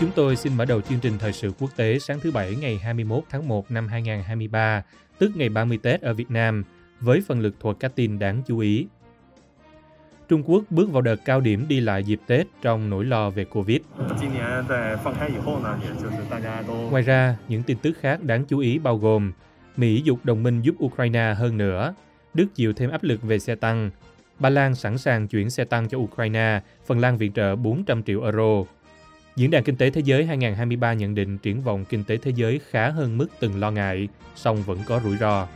Chúng tôi xin mở đầu chương trình thời sự quốc tế sáng thứ Bảy ngày 21 tháng 1 năm 2023, tức ngày 30 Tết ở Việt Nam, với phần lực thuật các tin đáng chú ý. Trung Quốc bước vào đợt cao điểm đi lại dịp Tết trong nỗi lo về Covid. Ngoài ra, những tin tức khác đáng chú ý bao gồm Mỹ dục đồng minh giúp Ukraine hơn nữa, Đức chịu thêm áp lực về xe tăng, Ba Lan sẵn sàng chuyển xe tăng cho Ukraine, Phần Lan viện trợ 400 triệu euro, Diễn đàn Kinh tế Thế giới 2023 nhận định triển vọng kinh tế thế giới khá hơn mức từng lo ngại, song vẫn có rủi ro.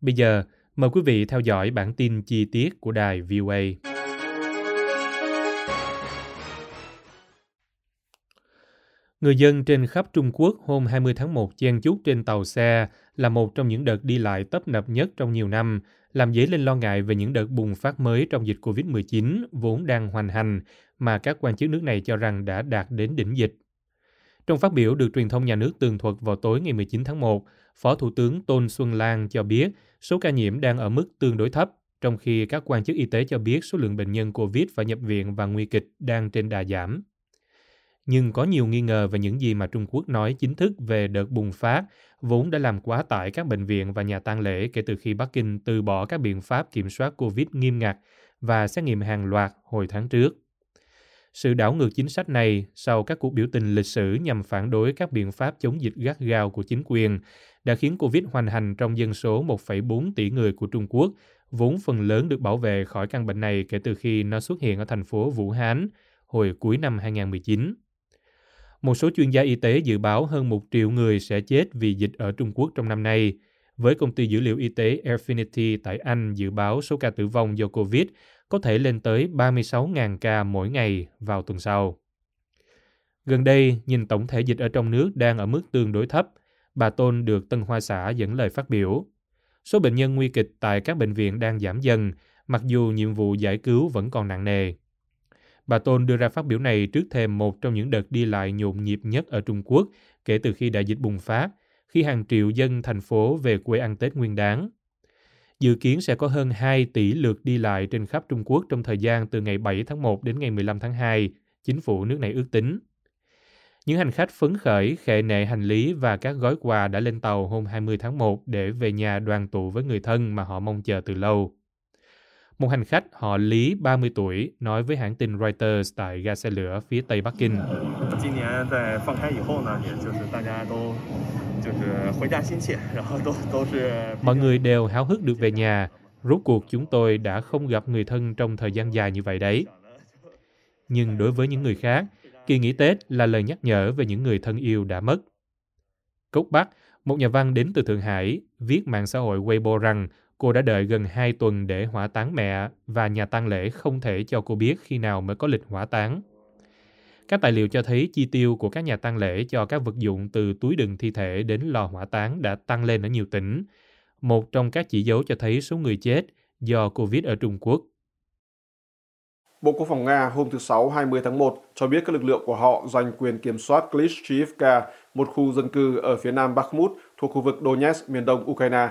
Bây giờ, mời quý vị theo dõi bản tin chi tiết của đài VOA. Người dân trên khắp Trung Quốc hôm 20 tháng 1 chen chúc trên tàu xe là một trong những đợt đi lại tấp nập nhất trong nhiều năm, làm dấy lên lo ngại về những đợt bùng phát mới trong dịch COVID-19 vốn đang hoành hành mà các quan chức nước này cho rằng đã đạt đến đỉnh dịch. Trong phát biểu được truyền thông nhà nước tường thuật vào tối ngày 19 tháng 1, Phó Thủ tướng Tôn Xuân Lan cho biết số ca nhiễm đang ở mức tương đối thấp, trong khi các quan chức y tế cho biết số lượng bệnh nhân COVID phải nhập viện và nguy kịch đang trên đà giảm. Nhưng có nhiều nghi ngờ về những gì mà Trung Quốc nói chính thức về đợt bùng phát, vốn đã làm quá tải các bệnh viện và nhà tang lễ kể từ khi Bắc Kinh từ bỏ các biện pháp kiểm soát COVID nghiêm ngặt và xét nghiệm hàng loạt hồi tháng trước. Sự đảo ngược chính sách này sau các cuộc biểu tình lịch sử nhằm phản đối các biện pháp chống dịch gắt gao của chính quyền đã khiến Covid hoành hành trong dân số 1,4 tỷ người của Trung Quốc, vốn phần lớn được bảo vệ khỏi căn bệnh này kể từ khi nó xuất hiện ở thành phố Vũ Hán hồi cuối năm 2019. Một số chuyên gia y tế dự báo hơn một triệu người sẽ chết vì dịch ở Trung Quốc trong năm nay. Với công ty dữ liệu y tế Airfinity tại Anh dự báo số ca tử vong do COVID có thể lên tới 36.000 ca mỗi ngày vào tuần sau. Gần đây, nhìn tổng thể dịch ở trong nước đang ở mức tương đối thấp, bà Tôn được Tân Hoa Xã dẫn lời phát biểu. Số bệnh nhân nguy kịch tại các bệnh viện đang giảm dần, mặc dù nhiệm vụ giải cứu vẫn còn nặng nề. Bà Tôn đưa ra phát biểu này trước thềm một trong những đợt đi lại nhộn nhịp nhất ở Trung Quốc kể từ khi đại dịch bùng phát, khi hàng triệu dân thành phố về quê ăn Tết nguyên đáng. Dự kiến sẽ có hơn 2 tỷ lượt đi lại trên khắp Trung Quốc trong thời gian từ ngày 7 tháng 1 đến ngày 15 tháng 2, chính phủ nước này ước tính. Những hành khách phấn khởi, khệ nệ hành lý và các gói quà đã lên tàu hôm 20 tháng 1 để về nhà đoàn tụ với người thân mà họ mong chờ từ lâu. Một hành khách họ Lý 30 tuổi nói với hãng tin Reuters tại ga xe lửa phía Tây Bắc Kinh. Mọi người đều háo hức được về nhà. Rốt cuộc chúng tôi đã không gặp người thân trong thời gian dài như vậy đấy. Nhưng đối với những người khác, kỳ nghỉ Tết là lời nhắc nhở về những người thân yêu đã mất. Cốc Bắc, một nhà văn đến từ Thượng Hải, viết mạng xã hội Weibo rằng cô đã đợi gần 2 tuần để hỏa táng mẹ và nhà tang lễ không thể cho cô biết khi nào mới có lịch hỏa táng. Các tài liệu cho thấy chi tiêu của các nhà tang lễ cho các vật dụng từ túi đựng thi thể đến lò hỏa táng đã tăng lên ở nhiều tỉnh. Một trong các chỉ dấu cho thấy số người chết do Covid ở Trung Quốc. Bộ Quốc phòng Nga hôm thứ Sáu 20 tháng 1 cho biết các lực lượng của họ giành quyền kiểm soát Klishchiivka, một khu dân cư ở phía nam Bakhmut thuộc khu vực Donetsk, miền đông Ukraine.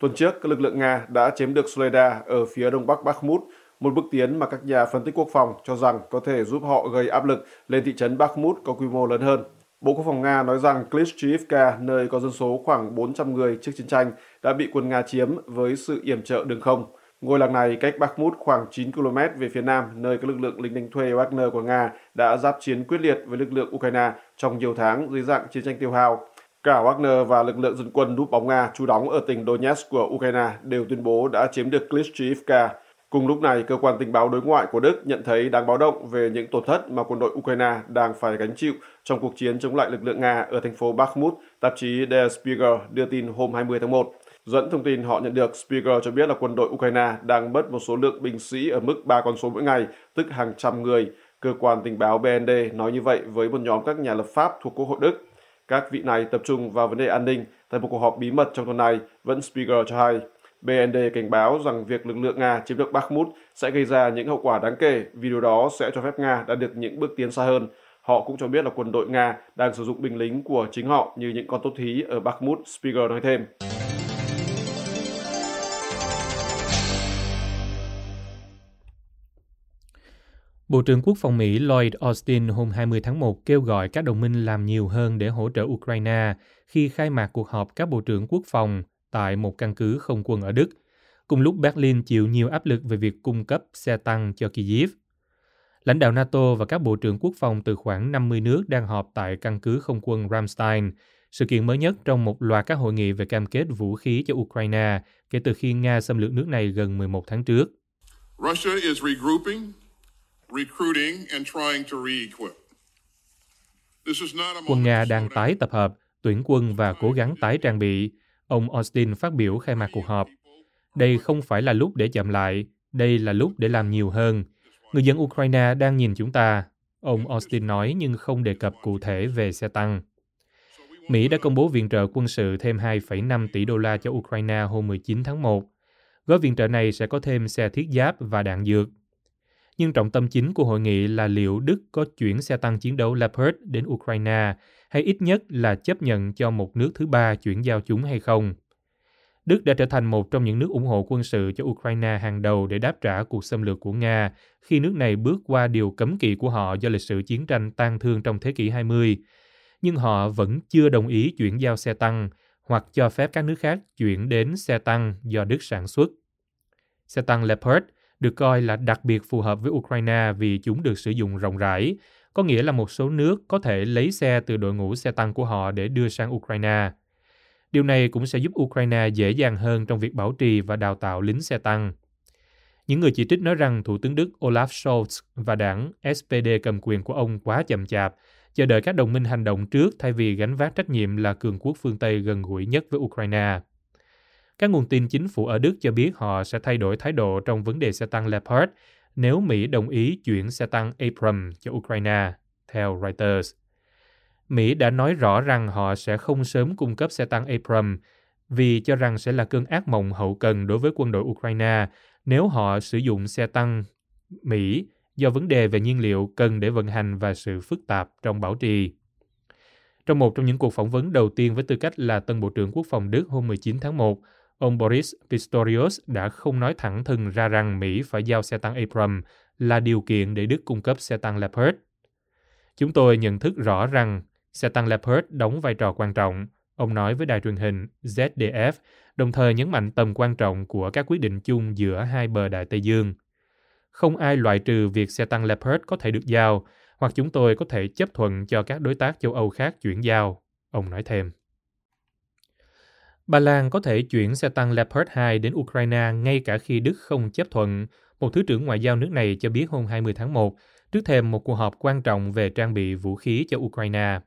Tuần trước, các lực lượng Nga đã chiếm được Soledar ở phía đông bắc Bakhmut, một bước tiến mà các nhà phân tích quốc phòng cho rằng có thể giúp họ gây áp lực lên thị trấn Bakhmut có quy mô lớn hơn. Bộ Quốc phòng Nga nói rằng Klishchiivka, nơi có dân số khoảng 400 người trước chiến tranh, đã bị quân Nga chiếm với sự yểm trợ đường không. Ngôi làng này cách Bakhmut khoảng 9 km về phía nam, nơi các lực lượng lính đánh thuê Wagner của Nga đã giáp chiến quyết liệt với lực lượng Ukraine trong nhiều tháng dưới dạng chiến tranh tiêu hao. Cả Wagner và lực lượng dân quân núp bóng Nga trú đóng ở tỉnh Donetsk của Ukraine đều tuyên bố đã chiếm được Klishchiivka. Cùng lúc này, cơ quan tình báo đối ngoại của Đức nhận thấy đáng báo động về những tổn thất mà quân đội Ukraine đang phải gánh chịu trong cuộc chiến chống lại lực lượng Nga ở thành phố Bakhmut, tạp chí Der Spiegel đưa tin hôm 20 tháng 1. Dẫn thông tin họ nhận được, Spiegel cho biết là quân đội Ukraine đang mất một số lượng binh sĩ ở mức 3 con số mỗi ngày, tức hàng trăm người. Cơ quan tình báo BND nói như vậy với một nhóm các nhà lập pháp thuộc Quốc hội Đức. Các vị này tập trung vào vấn đề an ninh tại một cuộc họp bí mật trong tuần này, vẫn Spiegel cho hay. BND cảnh báo rằng việc lực lượng Nga chiếm được Bakhmut sẽ gây ra những hậu quả đáng kể vì điều đó sẽ cho phép Nga đạt được những bước tiến xa hơn. Họ cũng cho biết là quân đội Nga đang sử dụng binh lính của chính họ như những con tốt thí ở Bakhmut, Spiegel nói thêm. Bộ trưởng Quốc phòng Mỹ Lloyd Austin hôm 20 tháng 1 kêu gọi các đồng minh làm nhiều hơn để hỗ trợ Ukraine khi khai mạc cuộc họp các bộ trưởng quốc phòng tại một căn cứ không quân ở Đức, cùng lúc Berlin chịu nhiều áp lực về việc cung cấp xe tăng cho Kyiv. Lãnh đạo NATO và các bộ trưởng quốc phòng từ khoảng 50 nước đang họp tại căn cứ không quân Ramstein, sự kiện mới nhất trong một loạt các hội nghị về cam kết vũ khí cho Ukraine kể từ khi Nga xâm lược nước này gần 11 tháng trước. Russia is regrouping, Quân Nga to đang tái tập hợp, tuyển quân và cố gắng tái trang bị. Ông Austin phát biểu khai mạc cuộc họp. Đây không phải là lúc để chậm lại, đây là lúc để làm nhiều hơn. Người dân Ukraine đang nhìn chúng ta, ông Austin nói nhưng không đề cập cụ thể về xe tăng. Mỹ đã công bố viện trợ quân sự thêm 2,5 tỷ đô la cho Ukraine hôm 19 tháng 1. Gói viện trợ này sẽ có thêm xe thiết giáp và đạn dược. Nhưng trọng tâm chính của hội nghị là liệu Đức có chuyển xe tăng chiến đấu Leopard đến Ukraine hay ít nhất là chấp nhận cho một nước thứ ba chuyển giao chúng hay không. Đức đã trở thành một trong những nước ủng hộ quân sự cho Ukraine hàng đầu để đáp trả cuộc xâm lược của Nga khi nước này bước qua điều cấm kỵ của họ do lịch sử chiến tranh tan thương trong thế kỷ 20. Nhưng họ vẫn chưa đồng ý chuyển giao xe tăng hoặc cho phép các nước khác chuyển đến xe tăng do Đức sản xuất. Xe tăng Leopard được coi là đặc biệt phù hợp với Ukraine vì chúng được sử dụng rộng rãi, có nghĩa là một số nước có thể lấy xe từ đội ngũ xe tăng của họ để đưa sang Ukraine. Điều này cũng sẽ giúp Ukraine dễ dàng hơn trong việc bảo trì và đào tạo lính xe tăng. Những người chỉ trích nói rằng Thủ tướng Đức Olaf Scholz và đảng SPD cầm quyền của ông quá chậm chạp, chờ đợi các đồng minh hành động trước thay vì gánh vác trách nhiệm là cường quốc phương Tây gần gũi nhất với Ukraine. Các nguồn tin chính phủ ở Đức cho biết họ sẽ thay đổi thái độ trong vấn đề xe tăng Leopard nếu Mỹ đồng ý chuyển xe tăng Abrams cho Ukraine, theo Reuters. Mỹ đã nói rõ rằng họ sẽ không sớm cung cấp xe tăng Abrams vì cho rằng sẽ là cơn ác mộng hậu cần đối với quân đội Ukraine nếu họ sử dụng xe tăng Mỹ do vấn đề về nhiên liệu cần để vận hành và sự phức tạp trong bảo trì. Trong một trong những cuộc phỏng vấn đầu tiên với tư cách là tân Bộ trưởng Quốc phòng Đức hôm 19 tháng 1, ông Boris Pistorius đã không nói thẳng thừng ra rằng Mỹ phải giao xe tăng Abrams là điều kiện để Đức cung cấp xe tăng Leopard. Chúng tôi nhận thức rõ rằng xe tăng Leopard đóng vai trò quan trọng, ông nói với đài truyền hình ZDF, đồng thời nhấn mạnh tầm quan trọng của các quyết định chung giữa hai bờ Đại Tây Dương. Không ai loại trừ việc xe tăng Leopard có thể được giao, hoặc chúng tôi có thể chấp thuận cho các đối tác châu Âu khác chuyển giao, ông nói thêm. Ba Lan có thể chuyển xe tăng Leopard 2 đến Ukraine ngay cả khi Đức không chấp thuận, một thứ trưởng ngoại giao nước này cho biết hôm 20 tháng 1, trước thềm một cuộc họp quan trọng về trang bị vũ khí cho Ukraine.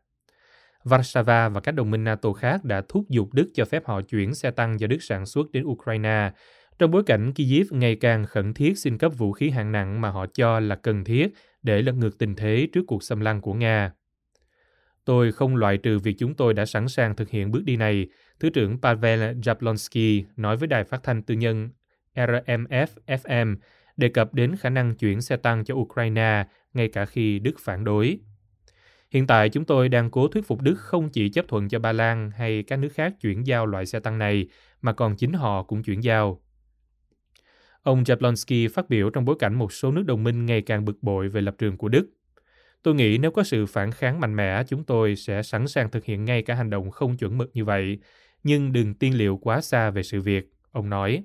Warsaw và các đồng minh NATO khác đã thúc giục Đức cho phép họ chuyển xe tăng do Đức sản xuất đến Ukraine, trong bối cảnh Kyiv ngày càng khẩn thiết xin cấp vũ khí hạng nặng mà họ cho là cần thiết để lật ngược tình thế trước cuộc xâm lăng của Nga. Tôi không loại trừ việc chúng tôi đã sẵn sàng thực hiện bước đi này, Thứ trưởng Pavel Jablonski nói với đài phát thanh tư nhân RMF-FM đề cập đến khả năng chuyển xe tăng cho Ukraine ngay cả khi Đức phản đối. Hiện tại chúng tôi đang cố thuyết phục Đức không chỉ chấp thuận cho Ba Lan hay các nước khác chuyển giao loại xe tăng này, mà còn chính họ cũng chuyển giao. Ông Jablonski phát biểu trong bối cảnh một số nước đồng minh ngày càng bực bội về lập trường của Đức. Tôi nghĩ nếu có sự phản kháng mạnh mẽ, chúng tôi sẽ sẵn sàng thực hiện ngay cả hành động không chuẩn mực như vậy, nhưng đừng tiên liệu quá xa về sự việc, ông nói.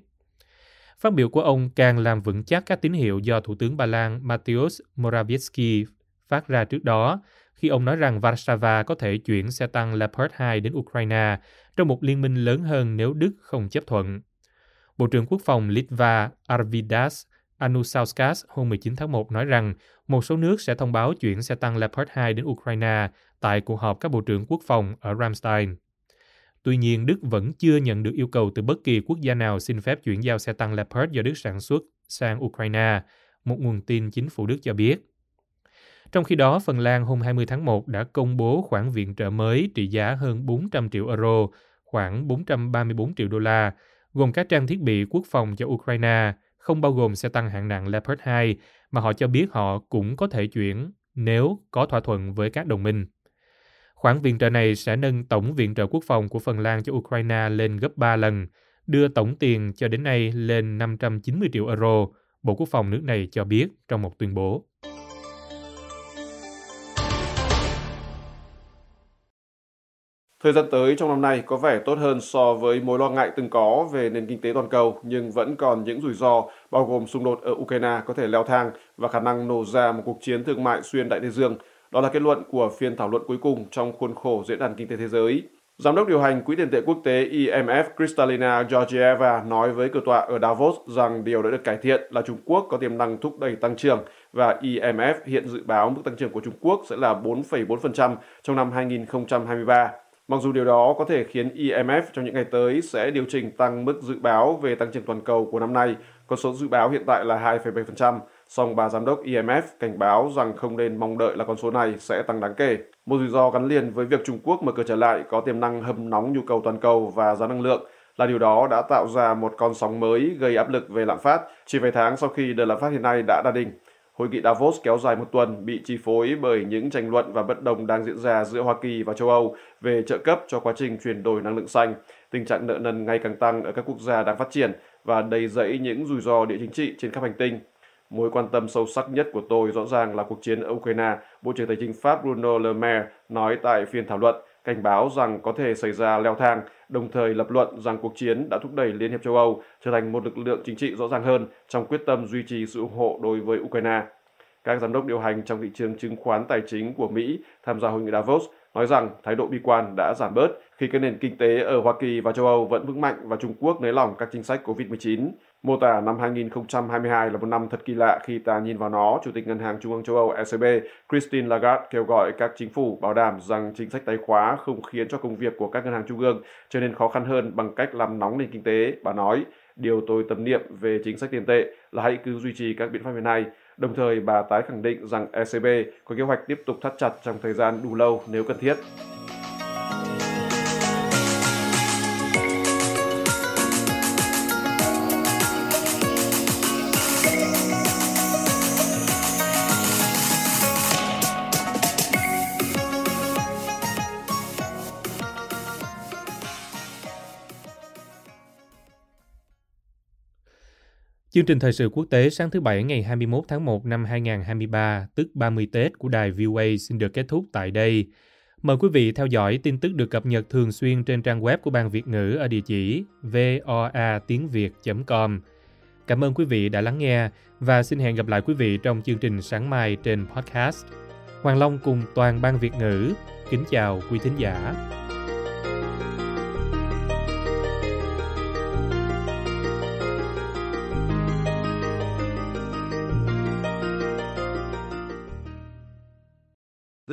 Phát biểu của ông càng làm vững chắc các tín hiệu do Thủ tướng Ba Lan Mateusz Morawiecki phát ra trước đó, khi ông nói rằng Warsaw có thể chuyển xe tăng Leopard 2 đến Ukraine trong một liên minh lớn hơn nếu Đức không chấp thuận. Bộ trưởng Quốc phòng Litva Arvidas Anusauskas hôm 19 tháng 1 nói rằng một số nước sẽ thông báo chuyển xe tăng Leopard 2 đến Ukraine tại cuộc họp các bộ trưởng quốc phòng ở Ramstein. Tuy nhiên, Đức vẫn chưa nhận được yêu cầu từ bất kỳ quốc gia nào xin phép chuyển giao xe tăng Leopard do Đức sản xuất sang Ukraine, một nguồn tin chính phủ Đức cho biết. Trong khi đó, Phần Lan hôm 20 tháng 1 đã công bố khoản viện trợ mới trị giá hơn 400 triệu euro, khoảng 434 triệu đô la, gồm các trang thiết bị quốc phòng cho Ukraine, không bao gồm xe tăng hạng nặng Leopard 2, mà họ cho biết họ cũng có thể chuyển nếu có thỏa thuận với các đồng minh. Khoản viện trợ này sẽ nâng tổng viện trợ quốc phòng của Phần Lan cho Ukraine lên gấp 3 lần, đưa tổng tiền cho đến nay lên 590 triệu euro, Bộ Quốc phòng nước này cho biết trong một tuyên bố. Thời gian tới trong năm nay có vẻ tốt hơn so với mối lo ngại từng có về nền kinh tế toàn cầu, nhưng vẫn còn những rủi ro, bao gồm xung đột ở Ukraine có thể leo thang và khả năng nổ ra một cuộc chiến thương mại xuyên Đại Tây Dương. Đó là kết luận của phiên thảo luận cuối cùng trong khuôn khổ Diễn đàn Kinh tế Thế giới. Giám đốc điều hành Quỹ tiền tệ quốc tế IMF Kristalina Georgieva nói với cử tọa ở Davos rằng điều đã được cải thiện là Trung Quốc có tiềm năng thúc đẩy tăng trưởng và IMF hiện dự báo mức tăng trưởng của Trung Quốc sẽ là 4,4% trong năm 2023. Mặc dù điều đó có thể khiến IMF trong những ngày tới sẽ điều chỉnh tăng mức dự báo về tăng trưởng toàn cầu của năm nay, con số dự báo hiện tại là 2,7%, song bà giám đốc IMF cảnh báo rằng không nên mong đợi là con số này sẽ tăng đáng kể. Một rủi ro gắn liền với việc Trung Quốc mở cửa trở lại có tiềm năng hâm nóng nhu cầu toàn cầu và giá năng lượng là điều đó đã tạo ra một con sóng mới gây áp lực về lạm phát chỉ vài tháng sau khi đợt lạm phát hiện nay đã đạt đỉnh. Hội nghị Davos kéo dài một tuần bị chi phối bởi những tranh luận và bất đồng đang diễn ra giữa Hoa Kỳ và châu Âu về trợ cấp cho quá trình chuyển đổi năng lượng xanh, tình trạng nợ nần ngày càng tăng ở các quốc gia đang phát triển và đầy dẫy những rủi ro địa chính trị trên khắp hành tinh. Mối quan tâm sâu sắc nhất của tôi rõ ràng là cuộc chiến ở Ukraine, Bộ trưởng Tài chính Pháp Bruno Le Maire nói tại phiên thảo luận, cảnh báo rằng có thể xảy ra leo thang, đồng thời lập luận rằng cuộc chiến đã thúc đẩy Liên hiệp châu Âu trở thành một lực lượng chính trị rõ ràng hơn trong quyết tâm duy trì sự ủng hộ đối với Ukraine. Các giám đốc điều hành trong thị trường chứng khoán tài chính của Mỹ tham gia hội nghị Davos nói rằng thái độ bi quan đã giảm bớt khi các nền kinh tế ở Hoa Kỳ và châu Âu vẫn vững mạnh và Trung Quốc nới lỏng các chính sách COVID-19. Mô tả năm 2022 là một năm thật kỳ lạ khi ta nhìn vào nó, Chủ tịch Ngân hàng Trung ương châu Âu ECB Christine Lagarde kêu gọi các chính phủ bảo đảm rằng chính sách tài khóa không khiến cho công việc của các ngân hàng trung ương trở nên khó khăn hơn bằng cách làm nóng nền kinh tế. Bà nói, điều tôi tâm niệm về chính sách tiền tệ là hãy cứ duy trì các biện pháp hiện nay. Đồng thời, bà tái khẳng định rằng ECB có kế hoạch tiếp tục thắt chặt trong thời gian đủ lâu nếu cần thiết. Chương trình thời sự quốc tế sáng thứ Bảy ngày 21 tháng 1 năm 2023, tức 30 Tết của đài VOA xin được kết thúc tại đây. Mời quý vị theo dõi tin tức được cập nhật thường xuyên trên trang web của Ban Việt ngữ ở địa chỉ voa tiếng việt.com. Cảm ơn quý vị đã lắng nghe và xin hẹn gặp lại quý vị trong chương trình sáng mai trên podcast. Hoàng Long cùng toàn Ban Việt ngữ kính chào quý thính giả.